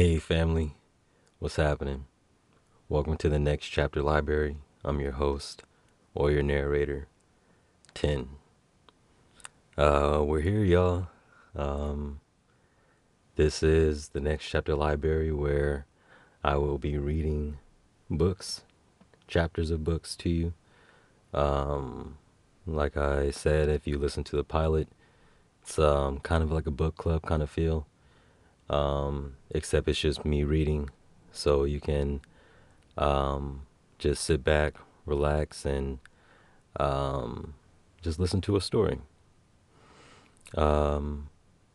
Hey, family, what's happening? Welcome to the Next Chapter Library. I'm your host or your narrator, 10. Uh, we're here, y'all. Um, this is the Next Chapter Library where I will be reading books, chapters of books to you. Um, like I said, if you listen to the pilot, it's um, kind of like a book club kind of feel, um, except it's just me reading. So you can um, just sit back, relax, and um, just listen to a story. Um,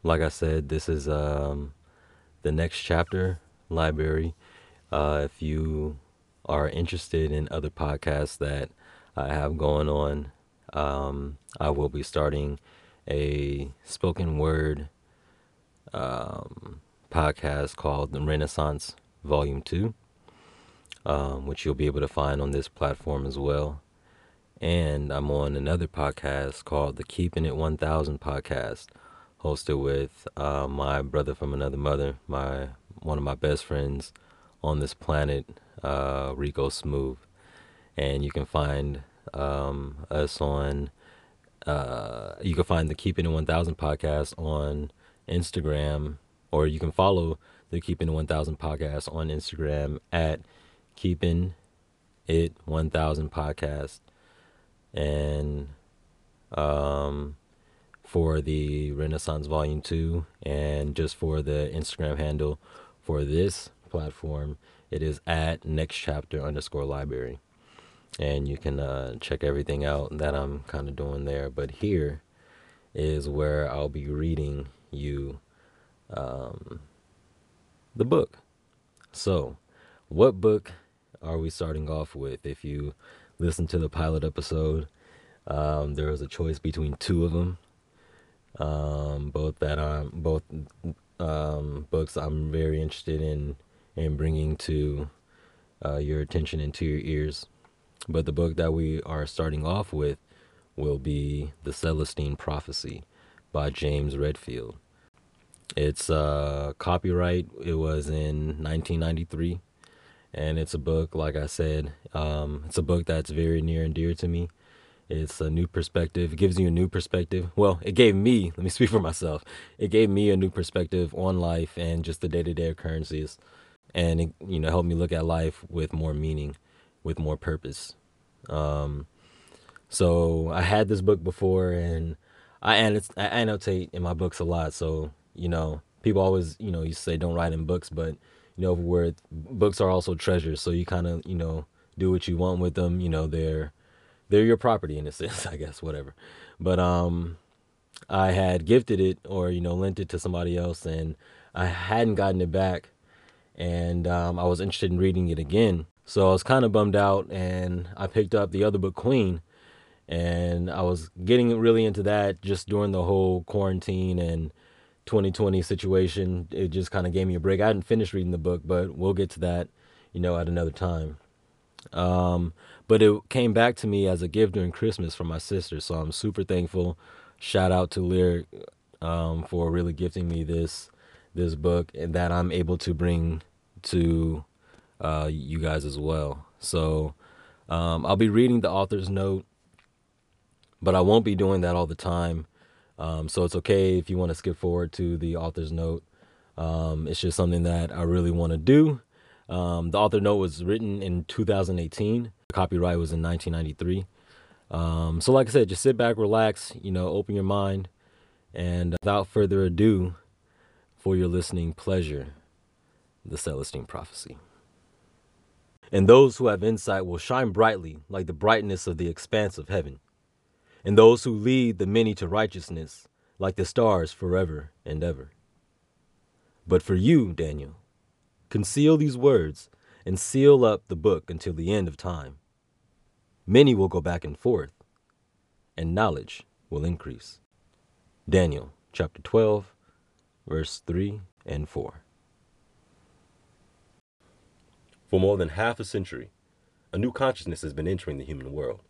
like I said, this is um, the next chapter library. Uh, if you are interested in other podcasts that I have going on, um, I will be starting a spoken word um, podcast called The Renaissance Volume 2, um, which you'll be able to find on this platform as well. And I'm on another podcast called the Keeping It 1000 podcast, hosted with uh, my brother from another mother, my one of my best friends on this planet, uh, Rico Smooth. And you can find um, us on uh, you can find the Keeping It 1000 podcast on Instagram, or you can follow the Keeping It 1000 podcast on Instagram at Keeping It 1000 podcast. And um, for the Renaissance Volume 2, and just for the Instagram handle for this platform, it is at next chapter underscore library and you can uh, check everything out that I'm kind of doing there. But here is where I'll be reading you um, the book. So, what book are we starting off with? If you listen to the pilot episode, um, there was a choice between two of them. Um, both that are both um, books I'm very interested in in bringing to uh, your attention and to your ears. But the book that we are starting off with will be The Celestine Prophecy by James Redfield. It's uh, copyright, it was in 1993. And it's a book, like I said, um, it's a book that's very near and dear to me. It's a new perspective. It gives you a new perspective. Well, it gave me, let me speak for myself, it gave me a new perspective on life and just the day to day occurrences. And it, you know, helped me look at life with more meaning with more purpose. Um, so I had this book before, and I annotate in my books a lot. So you know, people always you know you say don't write in books, but you know where books are also treasures. So you kind of you know do what you want with them. You know they're they're your property in a sense, I guess, whatever. But um, I had gifted it or you know lent it to somebody else, and I hadn't gotten it back, and um, I was interested in reading it again. So I was kind of bummed out, and I picked up the other book, Queen, and I was getting really into that just during the whole quarantine and 2020 situation. It just kind of gave me a break. I hadn't finished reading the book, but we'll get to that, you know, at another time. Um, but it came back to me as a gift during Christmas from my sister, so I'm super thankful. Shout out to Lyric um, for really gifting me this this book and that I'm able to bring to uh, you guys as well. So um, I'll be reading the author's note, but I won't be doing that all the time. Um, so it's okay if you want to skip forward to the author's note. Um, it's just something that I really want to do. Um, the author note was written in 2018. The copyright was in 1993. Um, so, like I said, just sit back, relax, you know, open your mind, and without further ado, for your listening pleasure, the Celestine Prophecy. And those who have insight will shine brightly like the brightness of the expanse of heaven. And those who lead the many to righteousness like the stars forever and ever. But for you, Daniel, conceal these words and seal up the book until the end of time. Many will go back and forth, and knowledge will increase. Daniel chapter 12, verse 3 and 4. For more than half a century, a new consciousness has been entering the human world,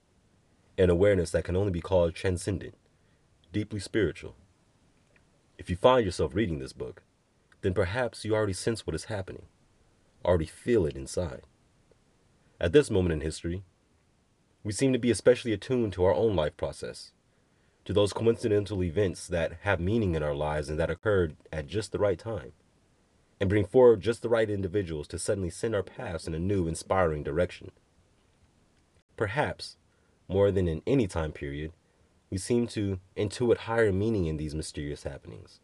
an awareness that can only be called transcendent, deeply spiritual. If you find yourself reading this book, then perhaps you already sense what is happening, already feel it inside. At this moment in history, we seem to be especially attuned to our own life process, to those coincidental events that have meaning in our lives and that occurred at just the right time, and bring forward just the right individuals to suddenly send our paths in a new, inspiring direction. Perhaps, more than in any time period, we seem to intuit higher meaning in these mysterious happenings.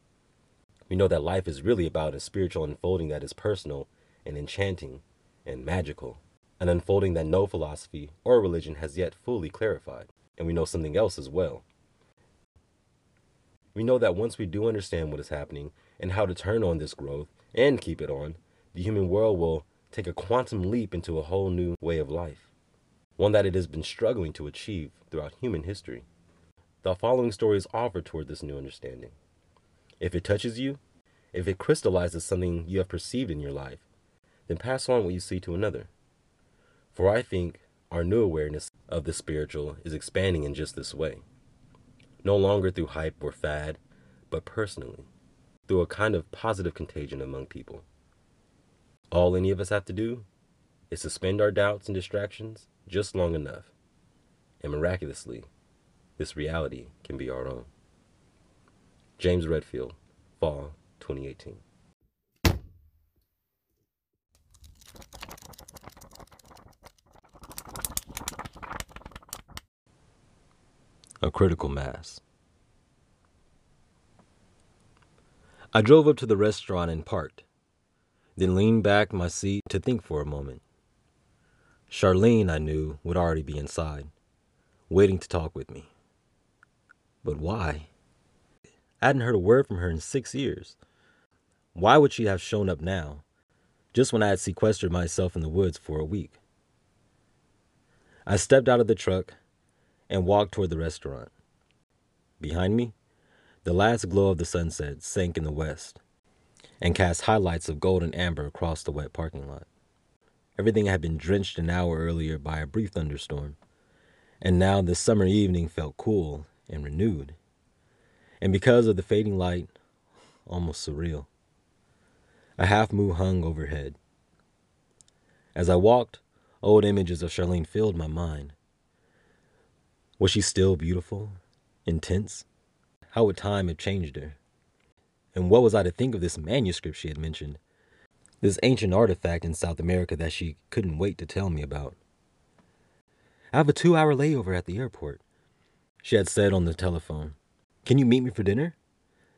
We know that life is really about a spiritual unfolding that is personal and enchanting and magical, an unfolding that no philosophy or religion has yet fully clarified. And we know something else as well. We know that once we do understand what is happening and how to turn on this growth and keep it on, the human world will take a quantum leap into a whole new way of life, one that it has been struggling to achieve throughout human history. The following stories offer toward this new understanding. If it touches you, if it crystallizes something you have perceived in your life, then pass on what you see to another. For I think our new awareness of the spiritual is expanding in just this way. No longer through hype or fad, but personally, through a kind of positive contagion among people. All any of us have to do is suspend our doubts and distractions just long enough, and miraculously, this reality can be our own. James Redfield, Fall 2018. A critical mass. I drove up to the restaurant and parked, then leaned back my seat to think for a moment. Charlene, I knew, would already be inside, waiting to talk with me. But why? I hadn't heard a word from her in six years. Why would she have shown up now, just when I had sequestered myself in the woods for a week? I stepped out of the truck and walked toward the restaurant. Behind me, the last glow of the sunset sank in the west and cast highlights of gold and amber across the wet parking lot. Everything had been drenched an hour earlier by a brief thunderstorm, and now the summer evening felt cool and renewed. And because of the fading light, almost surreal. A half moon hung overhead. As I walked, old images of Charlene filled my mind. Was she still beautiful, intense? How would time have changed her? And what was I to think of this manuscript she had mentioned? This ancient artifact in South America that she couldn't wait to tell me about. I have a two hour layover at the airport, she had said on the telephone. Can you meet me for dinner?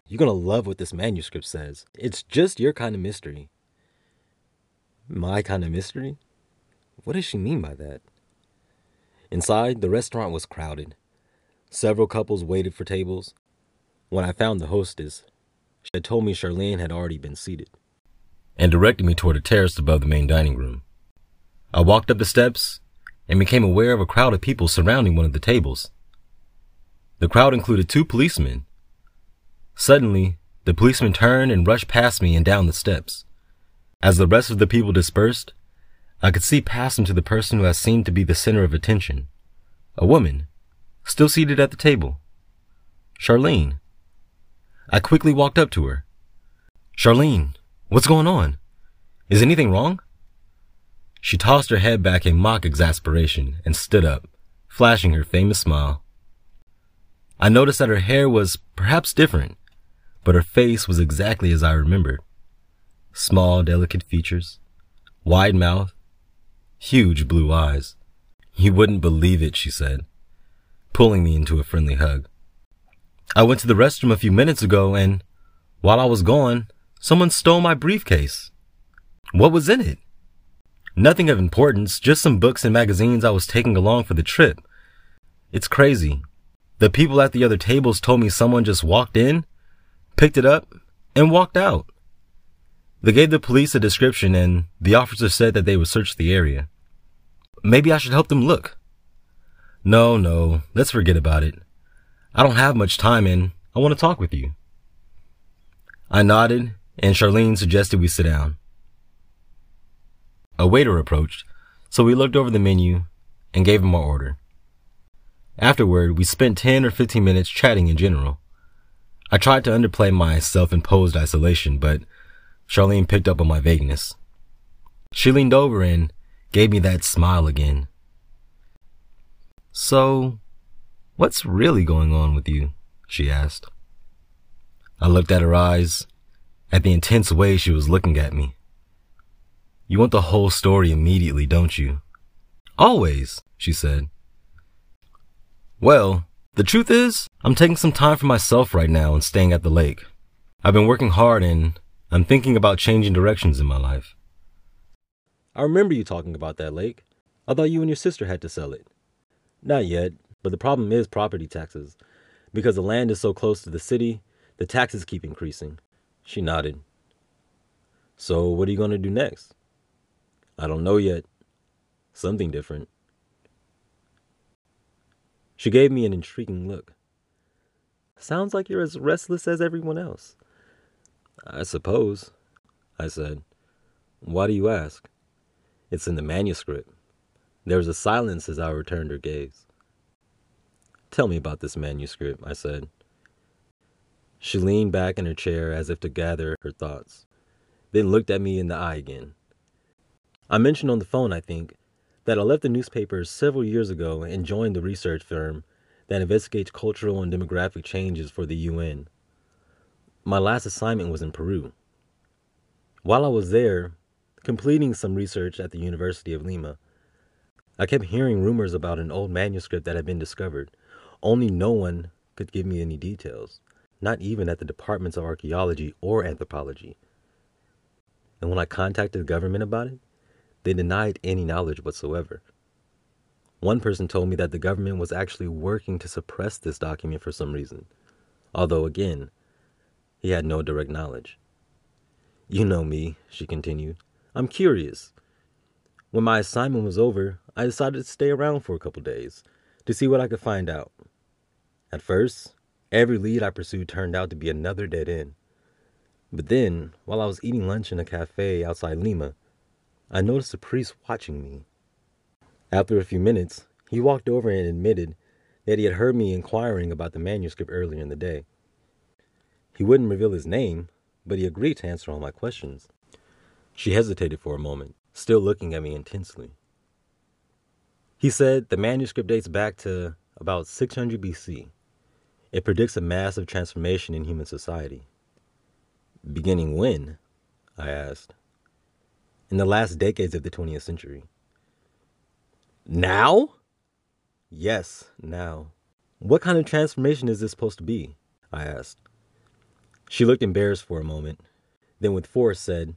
You're to love what this manuscript says. It's just your kind of mystery. My kind of mystery? What does she mean by that? Inside, the restaurant was crowded. Several couples waited for tables. When I found the hostess, she had told me Charlene had already been seated and directed me toward a terrace above the main dining room. I walked up the steps and became aware of a crowd of people surrounding one of the tables. The crowd included two policemen. Suddenly, the policeman turned and rushed past me and down the steps. As the rest of the people dispersed, I could see past him to the person who had seemed to be the center of attention. A woman, still seated at the table. Charlene. I quickly walked up to her. Charlene, what's going on? Is anything wrong? She tossed her head back in mock exasperation and stood up, flashing her famous smile. I noticed that her hair was perhaps different, but her face was exactly as I remembered. Small, delicate features, wide mouth, huge blue eyes. You wouldn't believe it, she said, pulling me into a friendly hug. I went to the restroom a few minutes ago and, while I was gone, someone stole my briefcase. What was in it? Nothing of importance, just some books and magazines I was taking along for the trip. It's crazy. The people at the other tables told me someone just walked in, picked it up, and walked out. They gave the police a description and the officer said that they would search the area. Maybe I should help them look. No, no, let's forget about it. I don't have much time and I want to talk with you. I nodded and Charlene suggested we sit down. A waiter approached, so we looked over the menu and gave him our order. Afterward, we spent 10 or 15 minutes chatting in general. I tried to underplay my self imposed isolation, but Charlene picked up on my vagueness. She leaned over and gave me that smile again. So, what's really going on with you? she asked. I looked at her eyes, at the intense way she was looking at me. You want the whole story immediately, don't you? Always, she said. Well, the truth is, I'm taking some time for myself right now and staying at the lake. I've been working hard and I'm thinking about changing directions in my life. I remember you talking about that lake. I thought you and your sister had to sell it. Not yet, but the problem is property taxes. Because the land is so close to the city, the taxes keep increasing. She nodded. So, what are you going to do next? I don't know yet. Something different. She gave me an intriguing look. Sounds like you're as restless as everyone else. I suppose, I said. Why do you ask? It's in the manuscript. There was a silence as I returned her gaze. Tell me about this manuscript, I said. She leaned back in her chair as if to gather her thoughts, then looked at me in the eye again. I mentioned on the phone, I think, that I left the newspaper several years ago and joined the research firm that investigates cultural and demographic changes for the UN. My last assignment was in Peru. While I was there, completing some research at the University of Lima, I kept hearing rumors about an old manuscript that had been discovered. Only no one could give me any details, not even at the departments of archaeology or anthropology. And when I contacted the government about it, they denied any knowledge whatsoever. One person told me that the government was actually working to suppress this document for some reason, although, again, he had no direct knowledge. You know me, she continued. I'm curious. When my assignment was over, I decided to stay around for a couple days to see what I could find out. At first, every lead I pursued turned out to be another dead end. But then, while I was eating lunch in a cafe outside Lima, I noticed a priest watching me. After a few minutes, he walked over and admitted that he had heard me inquiring about the manuscript earlier in the day. He wouldn't reveal his name, but he agreed to answer all my questions. She hesitated for a moment, still looking at me intensely. He said the manuscript dates back to about 600 BC. It predicts a massive transformation in human society. Beginning when? I asked in the last decades of the 20th century. Now? Yes, now. What kind of transformation is this supposed to be? I asked. She looked embarrassed for a moment, then with force said,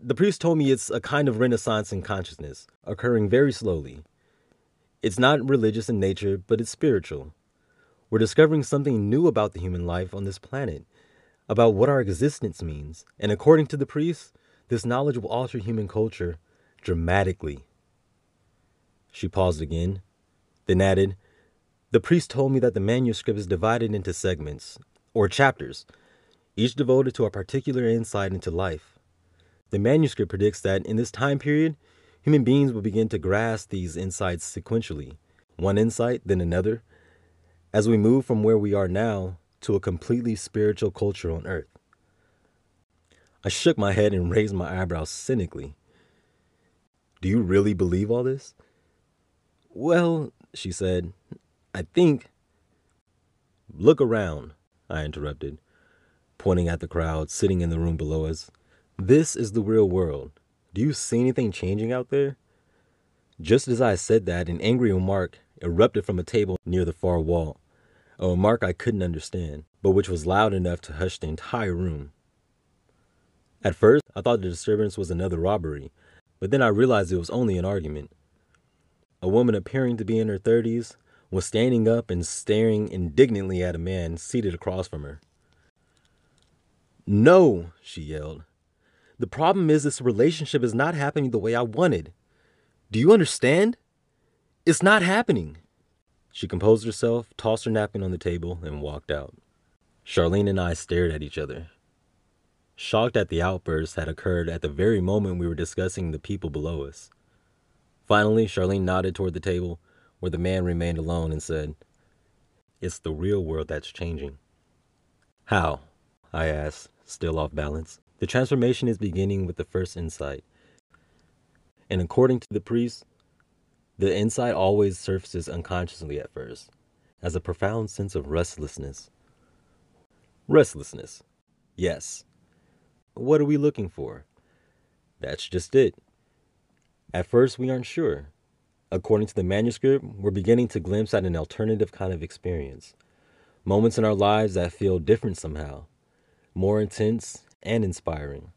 The priest told me it's a kind of renaissance in consciousness, occurring very slowly. It's not religious in nature, but it's spiritual. We're discovering something new about the human life on this planet, about what our existence means, and according to the priests, this knowledge will alter human culture dramatically. She paused again, then added, The priest told me that the manuscript is divided into segments, or chapters, each devoted to a particular insight into life. The manuscript predicts that in this time period, human beings will begin to grasp these insights sequentially, one insight, then another, as we move from where we are now to a completely spiritual culture on earth. I shook my head and raised my eyebrows cynically. Do you really believe all this? Well, she said, I think. Look around, I interrupted, pointing at the crowd sitting in the room below us. This is the real world. Do you see anything changing out there? Just as I said that, an angry remark erupted from a table near the far wall, a remark I couldn't understand, but which was loud enough to hush the entire room. At first, I thought the disturbance was another robbery, but then I realized it was only an argument. A woman appearing to be in her 30s was standing up and staring indignantly at a man seated across from her. No, she yelled. The problem is this relationship is not happening the way I wanted. Do you understand? It's not happening. She composed herself, tossed her napkin on the table, and walked out. Charlene and I stared at each other shocked at the outburst had occurred at the very moment we were discussing the people below us. Finally, Charlene nodded toward the table, where the man remained alone, and said, It's the real world that's changing. How? I asked, still off balance. The transformation is beginning with the first insight. And according to the priest, the insight always surfaces unconsciously at first, as a profound sense of restlessness. Restlessness. Yes. What are we looking for? That's just it. At first, we aren't sure. According to the manuscript, we're beginning to glimpse at an alternative kind of experience. Moments in our lives that feel different somehow, more intense and inspiring.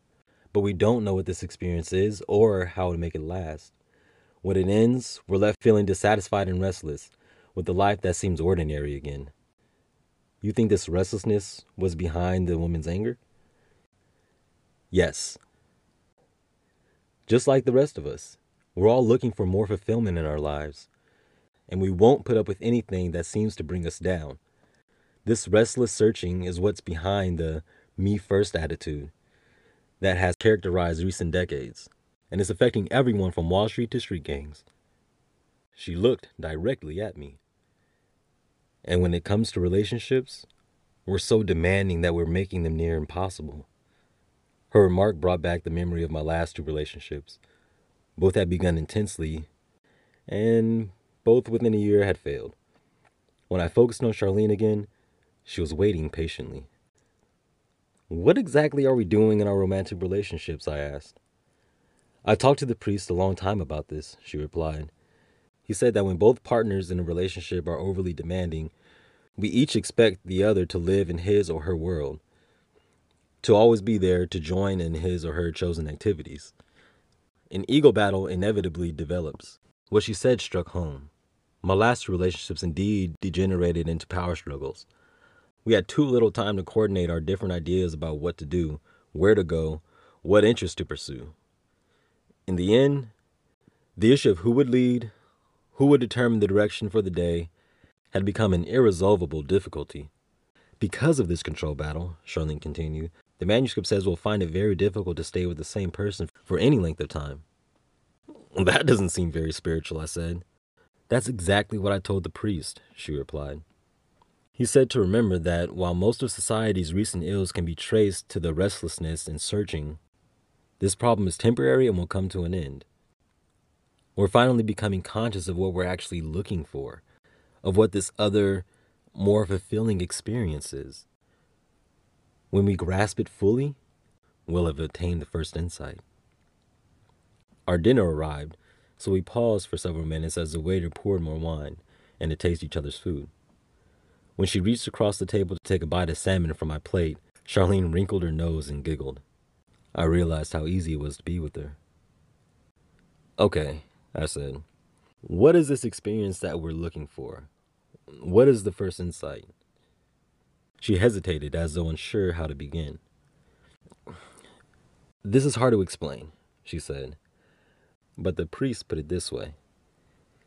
But we don't know what this experience is or how to make it last. When it ends, we're left feeling dissatisfied and restless, with a life that seems ordinary again. You think this restlessness was behind the woman's anger? Yes. Just like the rest of us, we're all looking for more fulfillment in our lives, and we won't put up with anything that seems to bring us down. This restless searching is what's behind the me first attitude that has characterized recent decades and is affecting everyone from Wall Street to street gangs. She looked directly at me. And when it comes to relationships, we're so demanding that we're making them near impossible. Her remark brought back the memory of my last two relationships. Both had begun intensely, and both within a year had failed. When I focused on Charlene again, she was waiting patiently. What exactly are we doing in our romantic relationships? I asked. I talked to the priest a long time about this, she replied. He said that when both partners in a relationship are overly demanding, we each expect the other to live in his or her world, to always be there to join in his or her chosen activities. An ego battle inevitably develops. What she said struck home. My last relationships indeed degenerated into power struggles. We had too little time to coordinate our different ideas about what to do, where to go, what interests to pursue. In the end, the issue of who would lead, who would determine the direction for the day, had become an irresolvable difficulty. Because of this control battle, Charlene continued, the manuscript says we'll find it very difficult to stay with the same person for any length of time. That doesn't seem very spiritual, I said. That's exactly what I told the priest, she replied. He said to remember that while most of society's recent ills can be traced to the restlessness and searching, this problem is temporary and will come to an end. We're finally becoming conscious of what we're actually looking for, of what this other, more fulfilling experience is. When we grasp it fully, we'll have attained the first insight. Our dinner arrived, so we paused for several minutes as the waiter poured more wine and to taste each other's food. When she reached across the table to take a bite of salmon from my plate, Charlene wrinkled her nose and giggled. I realized how easy it was to be with her. Okay, I said. What is this experience that we're looking for? What is the first insight? She hesitated as though unsure how to begin. This is hard to explain, she said. But the priest put it this way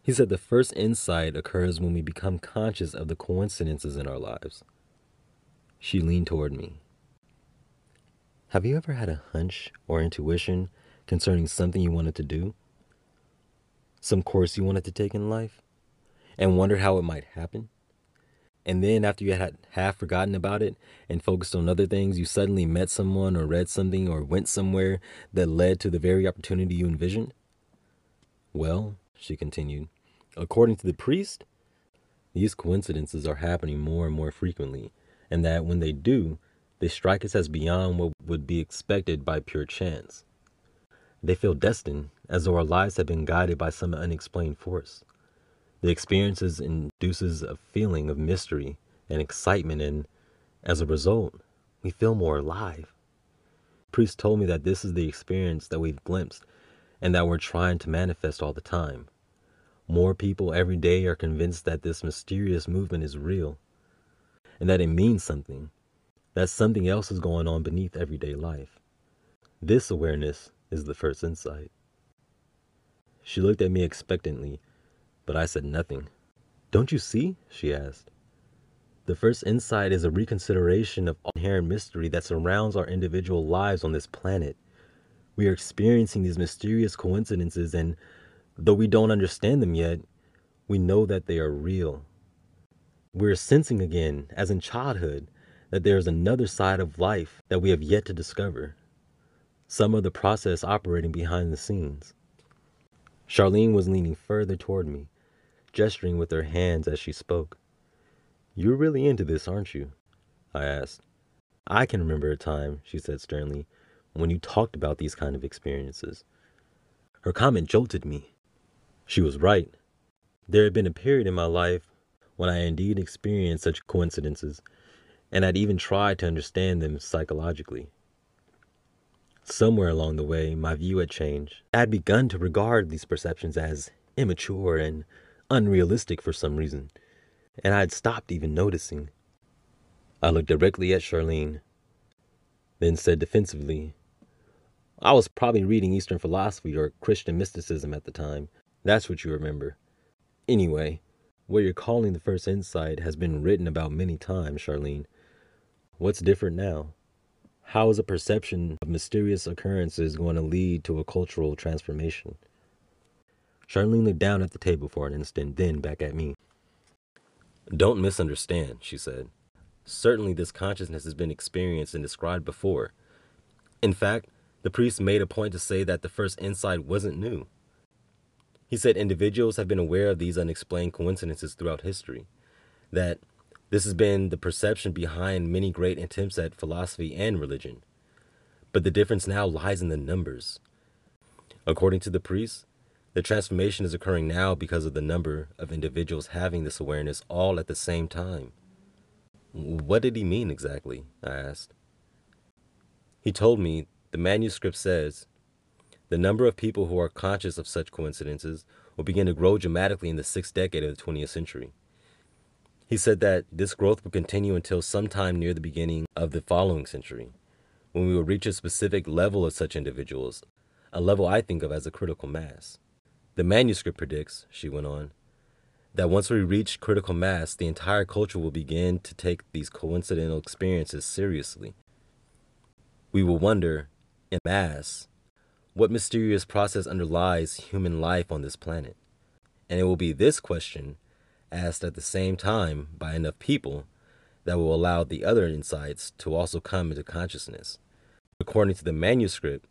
he said the first insight occurs when we become conscious of the coincidences in our lives. She leaned toward me. Have you ever had a hunch or intuition concerning something you wanted to do? Some course you wanted to take in life? And wondered how it might happen? And then, after you had half forgotten about it and focused on other things, you suddenly met someone or read something or went somewhere that led to the very opportunity you envisioned? Well, she continued, According to the priest, these coincidences are happening more and more frequently, and that when they do, they strike us as beyond what would be expected by pure chance. They feel destined, as though our lives have been guided by some unexplained force. The experiences induces a feeling of mystery and excitement, and as a result, we feel more alive. Priest told me that this is the experience that we've glimpsed and that we're trying to manifest all the time. More people every day are convinced that this mysterious movement is real and that it means something, that something else is going on beneath everyday life. This awareness is the first insight. She looked at me expectantly, but I said nothing. Don't you see? she asked. The first insight is a reconsideration of all the inherent mystery that surrounds our individual lives on this planet. We are experiencing these mysterious coincidences and Though we don't understand them yet, we know that they are real. We're sensing again, as in childhood, that there is another side of life that we have yet to discover. some of the process operating behind the scenes. Charlene was leaning further toward me, gesturing with her hands as she spoke. You're really into this, aren't you? I asked. I can remember a time, she said sternly, when you talked about these kind of experiences. Her comment jolted me. She was right. There had been a period in my life when I indeed experienced such coincidences, and I'd even tried to understand them psychologically. Somewhere along the way, my view had changed. I had begun to regard these perceptions as immature and unrealistic for some reason, and I had stopped even noticing. I looked directly at Charlene, then said defensively, I was probably reading Eastern philosophy or Christian mysticism at the time. That's what you remember. Anyway, what you're calling the first insight has been written about many times, Charlene. What's different now? How is a perception of mysterious occurrences going to lead to a cultural transformation? Charlene looked down at the table for an instant, then back at me. Don't misunderstand, she said. Certainly, this consciousness has been experienced and described before. In fact, the priest made a point to say that the first insight wasn't new. He said individuals have been aware of these unexplained coincidences throughout history, that this has been the perception behind many great attempts at philosophy and religion. But the difference now lies in the numbers. According to the priest, the transformation is occurring now because of the number of individuals having this awareness all at the same time. What did he mean exactly? I asked. He told me the manuscript says the number of people who are conscious of such coincidences will begin to grow dramatically in the sixth decade of the 20th century. He said that this growth will continue until sometime near the beginning of the following century, when we will reach a specific level of such individuals, a level I think of as a critical mass. The manuscript predicts, she went on, that once we reach critical mass, the entire culture will begin to take these coincidental experiences seriously. We will wonder, in mass, what mysterious process underlies human life on this planet. And it will be this question asked at the same time by enough people that will allow the other insights to also come into consciousness. According to the manuscript,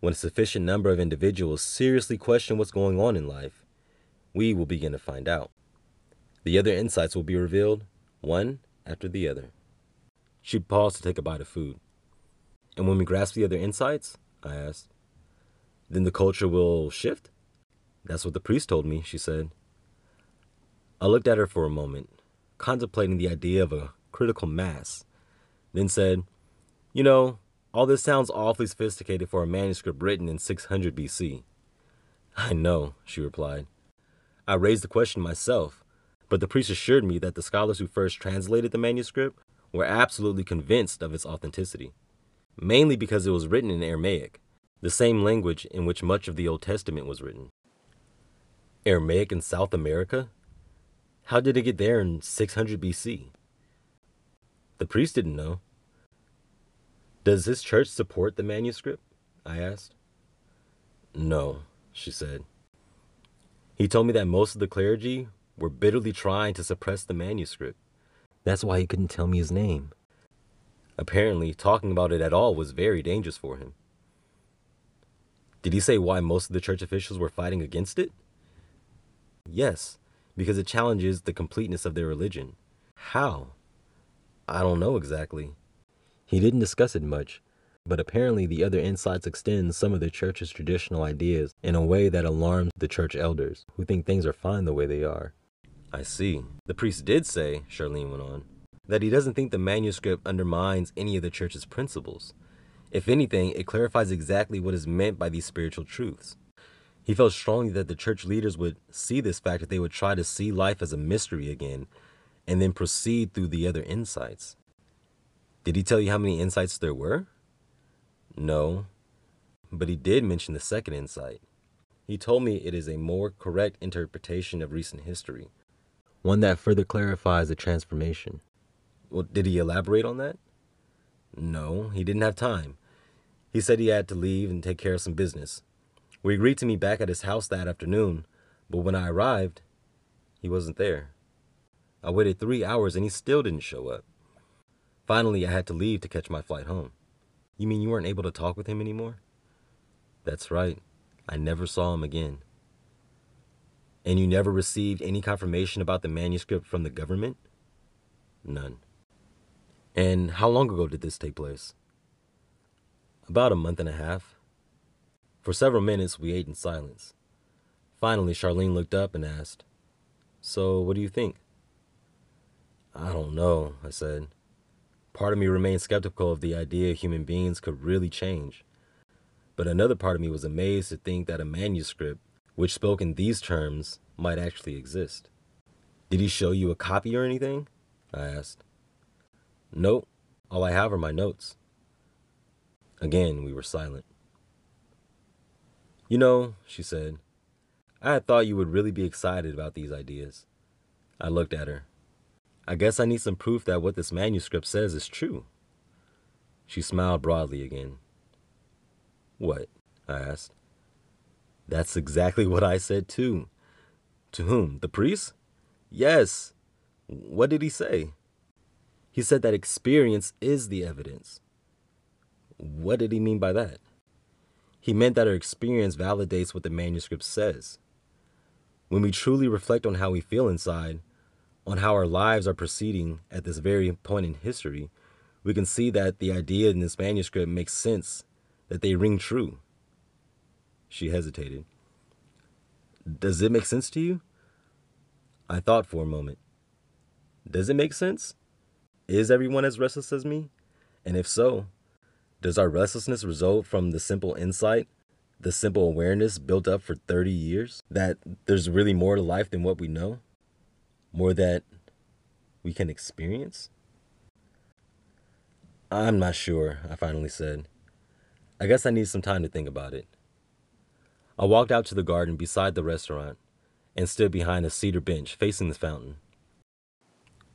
when a sufficient number of individuals seriously question what's going on in life, we will begin to find out. The other insights will be revealed, one after the other. She paused to take a bite of food. And when we grasp the other insights, I asked, then the culture will shift? That's what the priest told me, she said. I looked at her for a moment, contemplating the idea of a critical mass, then said, You know, all this sounds awfully sophisticated for a manuscript written in 600 BC. I know, she replied. I raised the question myself, but the priest assured me that the scholars who first translated the manuscript were absolutely convinced of its authenticity, mainly because it was written in Aramaic, the same language in which much of the Old Testament was written. Aramaic in South America? How did it get there in 600 BC? The priest didn't know. Does his church support the manuscript? I asked. No, she said. He told me that most of the clergy were bitterly trying to suppress the manuscript. That's why he couldn't tell me his name. Apparently, talking about it at all was very dangerous for him. Did he say why most of the church officials were fighting against it? Yes, because it challenges the completeness of their religion. How? I don't know exactly. He didn't discuss it much, but apparently the other insights extend some of the church's traditional ideas in a way that alarms the church elders, who think things are fine the way they are. I see. The priest did say, Charlene went on, that he doesn't think the manuscript undermines any of the church's principles. If anything, it clarifies exactly what is meant by these spiritual truths. He felt strongly that the church leaders would see this fact that they would try to see life as a mystery again and then proceed through the other insights. Did he tell you how many insights there were? No, but he did mention the second insight. He told me it is a more correct interpretation of recent history, one that further clarifies the transformation. Well, did he elaborate on that? No, he didn't have time. He said he had to leave and take care of some business. We agreed to meet back at his house that afternoon, but when I arrived, he wasn't there. I waited three hours and he still didn't show up. Finally, I had to leave to catch my flight home. You mean you weren't able to talk with him anymore? That's right. I never saw him again. And you never received any confirmation about the manuscript from the government? None. And how long ago did this take place? About a month and a half. For several minutes, we ate in silence. Finally, Charlene looked up and asked, So, what do you think? I don't know, I said. Part of me remained skeptical of the idea human beings could really change. But another part of me was amazed to think that a manuscript, which spoke in these terms, might actually exist. Did he show you a copy or anything? I asked. Nope. All I have are my notes. Again, we were silent. You know, she said, I had thought you would really be excited about these ideas. I looked at her. I guess I need some proof that what this manuscript says is true. She smiled broadly again. What? I asked. That's exactly what I said too. To whom? The priest? Yes. What did he say? He said that experience is the evidence. What did he mean by that? He meant that our experience validates what the manuscript says. When we truly reflect on how we feel inside, on how our lives are proceeding at this very point in history, we can see that the idea in this manuscript makes sense, that they ring true. She hesitated. Does it make sense to you? I thought for a moment. Does it make sense? Is everyone as restless as me? And if so, does our restlessness result from the simple insight, the simple awareness built up for 30 years that there's really more to life than what we know? More that we can experience? I'm not sure, I finally said. I guess I need some time to think about it. I walked out to the garden beside the restaurant and stood behind a cedar bench facing the fountain.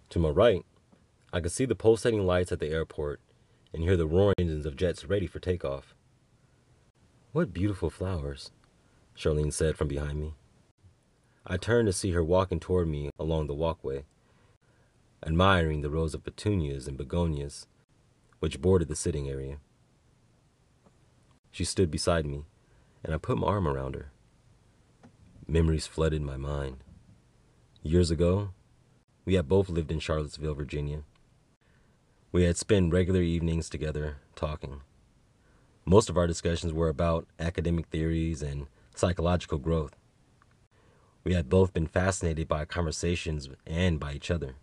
To my right, I could see the pulsating lights at the airport and hear the roaring engines of jets ready for takeoff. What beautiful flowers, Charlene said from behind me. I turned to see her walking toward me along the walkway, admiring the rows of petunias and begonias which bordered the sitting area. She stood beside me, and I put my arm around her. Memories flooded my mind. Years ago, we had both lived in Charlottesville, Virginia. We had spent regular evenings together talking. Most of our discussions were about academic theories and psychological growth. We had both been fascinated by conversations and by each other.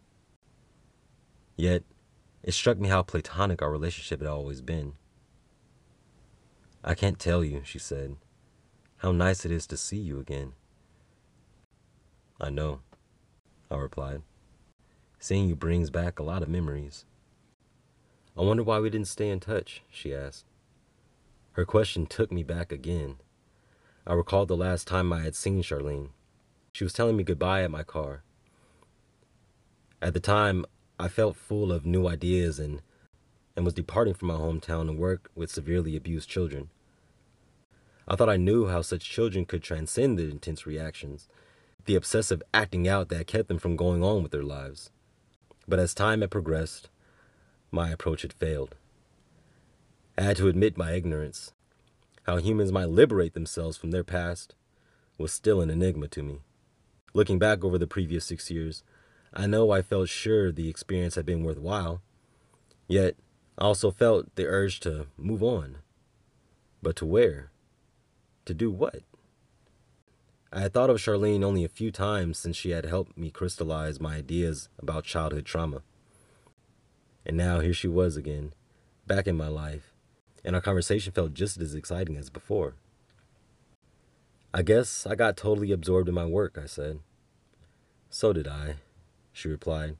Yet, it struck me how platonic our relationship had always been. I can't tell you, she said, how nice it is to see you again. I know, I replied. Seeing you brings back a lot of memories. I wonder why we didn't stay in touch, she asked. Her question took me back again. I recalled the last time I had seen Charlene. She was telling me goodbye at my car. At the time, I felt full of new ideas and, and was departing from my hometown to work with severely abused children. I thought I knew how such children could transcend the intense reactions, the obsessive acting out that kept them from going on with their lives. But as time had progressed, my approach had failed. I had to admit my ignorance. How humans might liberate themselves from their past was still an enigma to me. Looking back over the previous six years, I know I felt sure the experience had been worthwhile, yet I also felt the urge to move on. But to where? To do what? I had thought of Charlene only a few times since she had helped me crystallize my ideas about childhood trauma. And now here she was again, back in my life, and our conversation felt just as exciting as before. I guess I got totally absorbed in my work, I said. So did I she replied.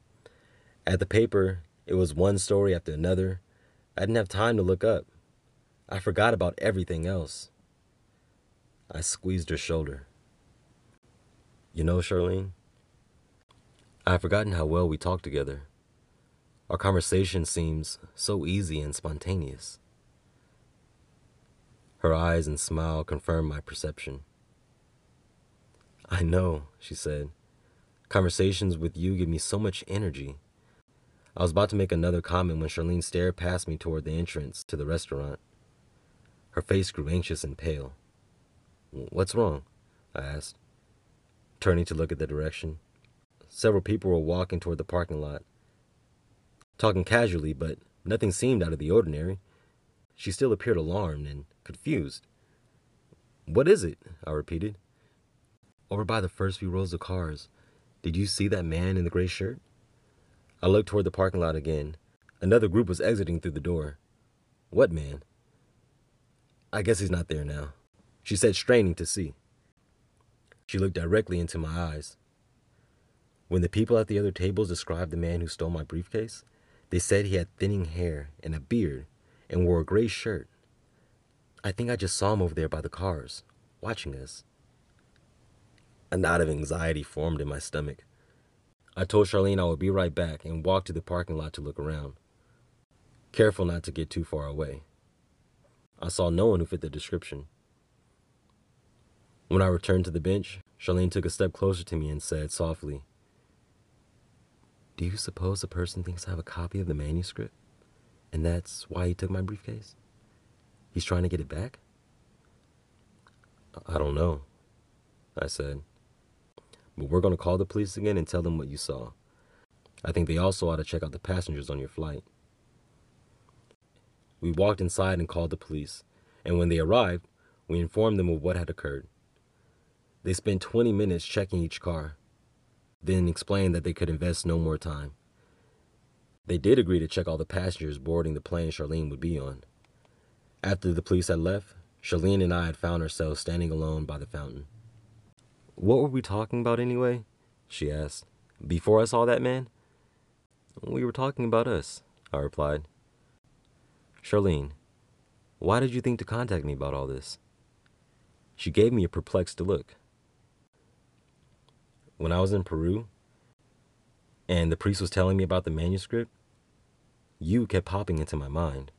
At the paper, it was one story after another. I didn't have time to look up. I forgot about everything else. I squeezed her shoulder. You know, Charlene, I've forgotten how well we talked together. Our conversation seems so easy and spontaneous. Her eyes and smile confirmed my perception. I know, she said. Conversations with you give me so much energy. I was about to make another comment when Charlene stared past me toward the entrance to the restaurant. Her face grew anxious and pale. What's wrong? I asked, turning to look at the direction. Several people were walking toward the parking lot, talking casually, but nothing seemed out of the ordinary. She still appeared alarmed and confused. What is it? I repeated. Over by the first few rows of cars. Did you see that man in the gray shirt? I looked toward the parking lot again. Another group was exiting through the door. What man? I guess he's not there now, she said, straining to see. She looked directly into my eyes. When the people at the other tables described the man who stole my briefcase, they said he had thinning hair and a beard and wore a gray shirt. I think I just saw him over there by the cars, watching us. A knot of anxiety formed in my stomach. I told Charlene I would be right back and walked to the parking lot to look around, careful not to get too far away. I saw no one who fit the description. When I returned to the bench, Charlene took a step closer to me and said softly, Do you suppose the person thinks I have a copy of the manuscript? And that's why he took my briefcase? He's trying to get it back? I don't know, I said. But we're going to call the police again and tell them what you saw. I think they also ought to check out the passengers on your flight. We walked inside and called the police, and when they arrived, we informed them of what had occurred. They spent 20 minutes checking each car, then explained that they could invest no more time. They did agree to check all the passengers boarding the plane Charlene would be on. After the police had left, Charlene and I had found ourselves standing alone by the fountain. What were we talking about anyway? She asked. Before I saw that man? We were talking about us, I replied. Charlene, why did you think to contact me about all this? She gave me a perplexed look. When I was in Peru and the priest was telling me about the manuscript, you kept popping into my mind.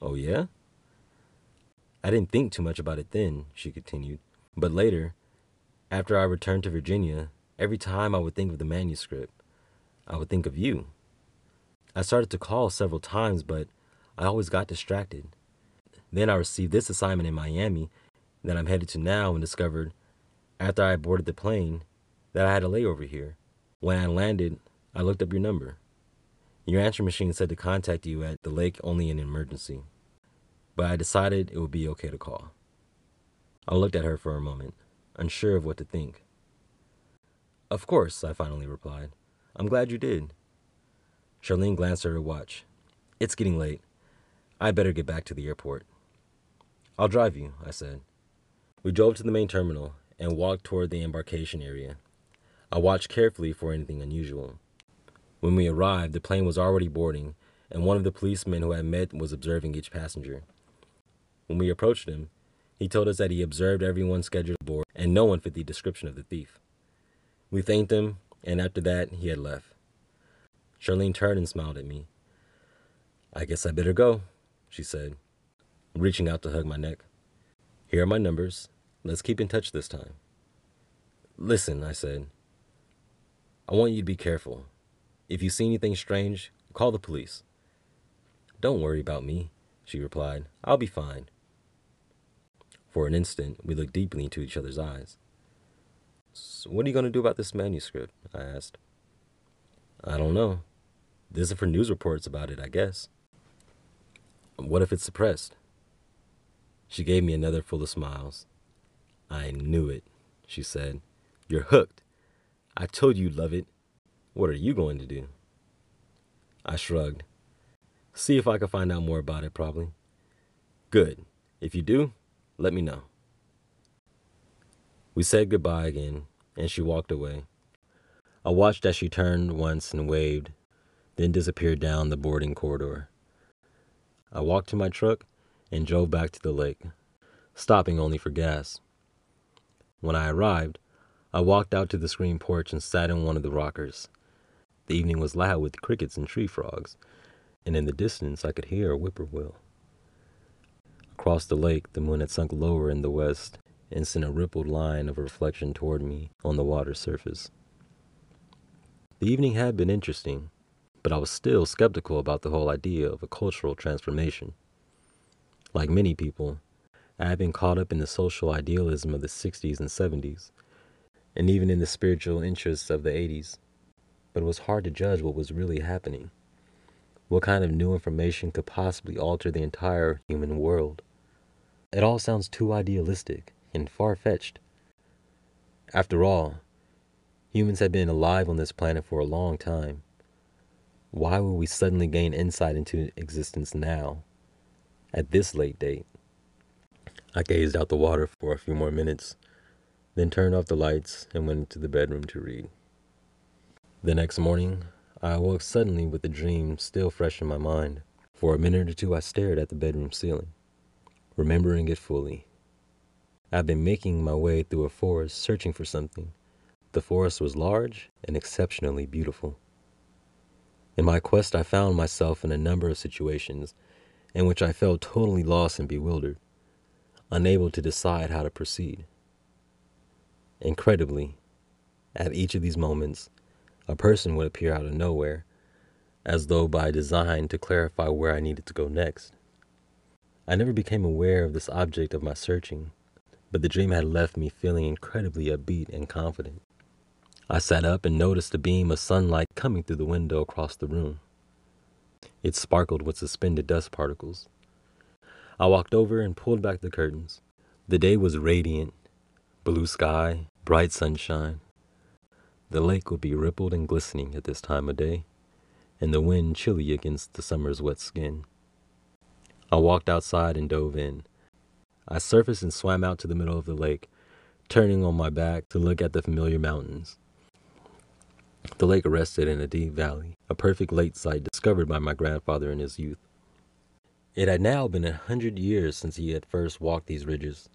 Oh, yeah? I didn't think too much about it then, she continued. But later, after I returned to Virginia, every time I would think of the manuscript, I would think of you. I started to call several times, but I always got distracted. Then I received this assignment in Miami that I'm headed to now and discovered, after I boarded the plane, that I had a layover here. When I landed, I looked up your number. Your answer machine said to contact you at the lake only in an emergency. But I decided it would be okay to call. I looked at her for a moment unsure of what to think. Of course, I finally replied. I'm glad you did. Charlene glanced at her watch. It's getting late. I'd better get back to the airport. I'll drive you, I said. We drove to the main terminal and walked toward the embarkation area. I watched carefully for anything unusual. When we arrived, the plane was already boarding, and one of the policemen who had met was observing each passenger. When we approached him, he told us that he observed everyone scheduled aboard and no one fit the description of the thief. We thanked him, and after that, he had left. Charlene turned and smiled at me. I guess I better go, she said, reaching out to hug my neck. Here are my numbers. Let's keep in touch this time. Listen, I said. I want you to be careful. If you see anything strange, call the police. Don't worry about me, she replied. I'll be fine. For an instant, we looked deeply into each other's eyes. So what are you going to do about this manuscript? I asked. I don't know. This is for news reports about it, I guess. What if it's suppressed? She gave me another full of smiles. I knew it, she said. You're hooked. I told you you'd love it. What are you going to do? I shrugged. See if I can find out more about it, probably. Good. If you do, let me know. We said goodbye again, and she walked away. I watched as she turned once and waved, then disappeared down the boarding corridor. I walked to my truck and drove back to the lake, stopping only for gas. When I arrived, I walked out to the screen porch and sat in one of the rockers. The evening was loud with crickets and tree frogs, and in the distance I could hear a whippoorwill. Across the lake, the moon had sunk lower in the west and sent a rippled line of reflection toward me on the water surface. The evening had been interesting. but I was still skeptical about the whole idea of a cultural transformation. Like many people, I had been caught up in the social idealism of the 60s and 70s, and even in the spiritual interests of the 80s, but it was hard to judge what was really happening. What kind of new information could possibly alter the entire human world? It all sounds too idealistic and far fetched. After all, humans have been alive on this planet for a long time. Why would we suddenly gain insight into existence now, at this late date? I gazed out the water for a few more minutes, then turned off the lights and went into the bedroom to read. The next morning, I awoke suddenly with the dream still fresh in my mind. For a minute or two, I stared at the bedroom ceiling, remembering it fully. I'd been making my way through a forest searching for something. The forest was large and exceptionally beautiful. In my quest, I found myself in a number of situations in which I felt totally lost and bewildered, unable to decide how to proceed. Incredibly, at each of these moments, a person would appear out of nowhere, as though by design to clarify where I needed to go next. I never became aware of this object of my searching, but the dream had left me feeling incredibly upbeat and confident. I sat up and noticed a beam of sunlight coming through the window across the room. It sparkled with suspended dust particles. I walked over and pulled back the curtains. The day was radiant blue sky, bright sunshine, the lake would be rippled and glistening at this time of day, and the wind chilly against the summer's wet skin. I walked outside and dove in. I surfaced and swam out to the middle of the lake, turning on my back to look at the familiar mountains. The lake rested in a deep valley, a perfect lake site discovered by my grandfather in his youth. It had now been a hundred years since he had first walked these ridges.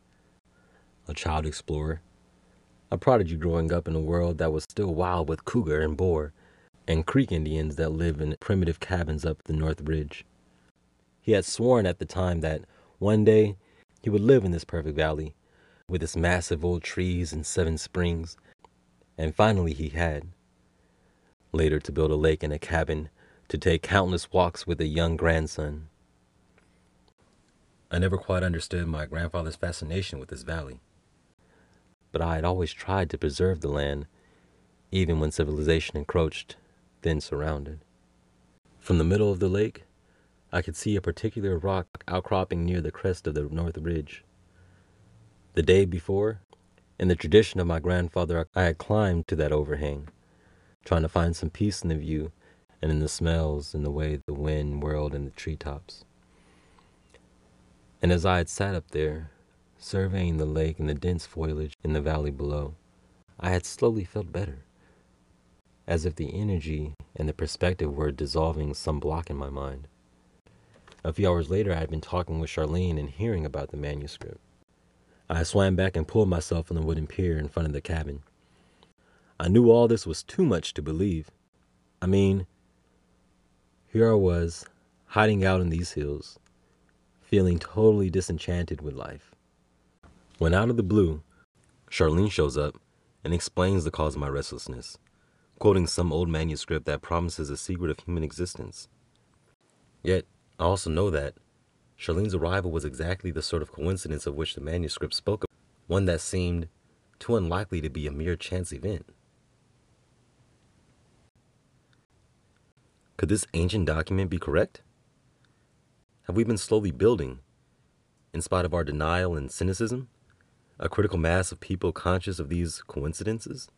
A child explorer, a prodigy growing up in a world that was still wild with cougar and boar, and Creek Indians that live in primitive cabins up the North Ridge. He had sworn at the time that one day he would live in this perfect valley with its massive old trees and seven springs, and finally he had. Later, to build a lake and a cabin to take countless walks with a young grandson. I never quite understood my grandfather's fascination with this valley but I had always tried to preserve the land, even when civilization encroached, then surrounded. From the middle of the lake, I could see a particular rock outcropping near the crest of the North Ridge. The day before, in the tradition of my grandfather, I had climbed to that overhang, trying to find some peace in the view and in the smells and the way the wind whirled in the treetops. And as I had sat up there, surveying the lake and the dense foliage in the valley below, I had slowly felt better, as if the energy and the perspective were dissolving some block in my mind. A few hours later, I had been talking with Charlene and hearing about the manuscript. I swam back and pulled myself on the wooden pier in front of the cabin. I knew all this was too much to believe. I mean, here I was, hiding out in these hills, feeling totally disenchanted with life. When out of the blue, Charlene shows up and explains the cause of my restlessness, quoting some old manuscript that promises a secret of human existence. Yet, I also know that Charlene's arrival was exactly the sort of coincidence of which the manuscript spoke of, one that seemed too unlikely to be a mere chance event. Could this ancient document be correct? Have we been slowly building, in spite of our denial and cynicism, a critical mass of people conscious of these coincidences?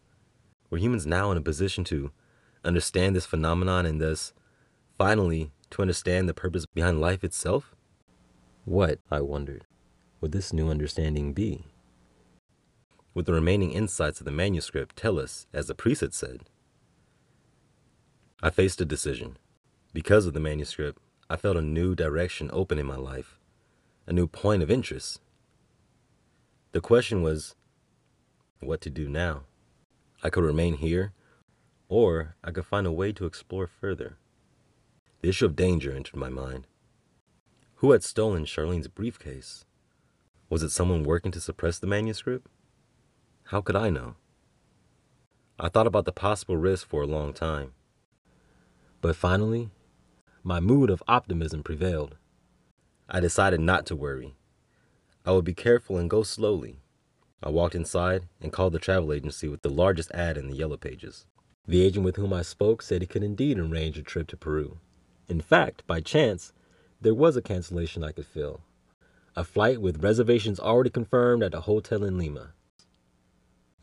Were humans now in a position to understand this phenomenon and thus, finally, to understand the purpose behind life itself? What, I wondered, would this new understanding be? Would the remaining insights of the manuscript tell us, as the priest had said? I faced a decision. Because of the manuscript, I felt a new direction open in my life, a new point of interest. The question was what to do now. I could remain here, or I could find a way to explore further. The issue of danger entered my mind. Who had stolen Charlene's briefcase? Was it someone working to suppress the manuscript? How could I know? I thought about the possible risk for a long time. But finally, my mood of optimism prevailed. I decided not to worry. I would be careful and go slowly. I walked inside and called the travel agency with the largest ad in the yellow pages. The agent with whom I spoke said he could indeed arrange a trip to Peru. In fact, by chance, there was a cancellation I could fill. A flight with reservations already confirmed at a hotel in Lima.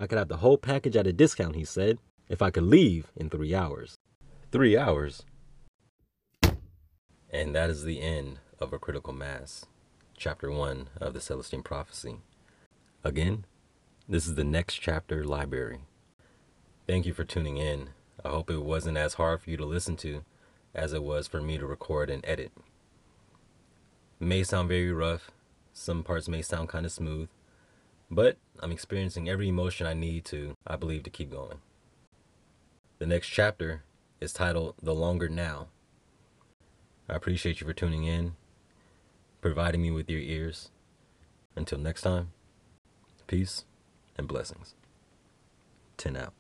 I could have the whole package at a discount, he said, if I could leave in three hours. Three hours? And that is the end of A Critical Mass, Chapter 1 of the Celestine Prophecy. Again, this is the next chapter library. Thank you for tuning in. I hope it wasn't as hard for you to listen to as it was for me to record and edit. It may sound very rough, some parts may sound kind of smooth, but I'm experiencing every emotion I need to, I believe, to keep going. The next chapter is titled The Longer Now. I appreciate you for tuning in, providing me with your ears. Until next time, peace and blessings. 10 out.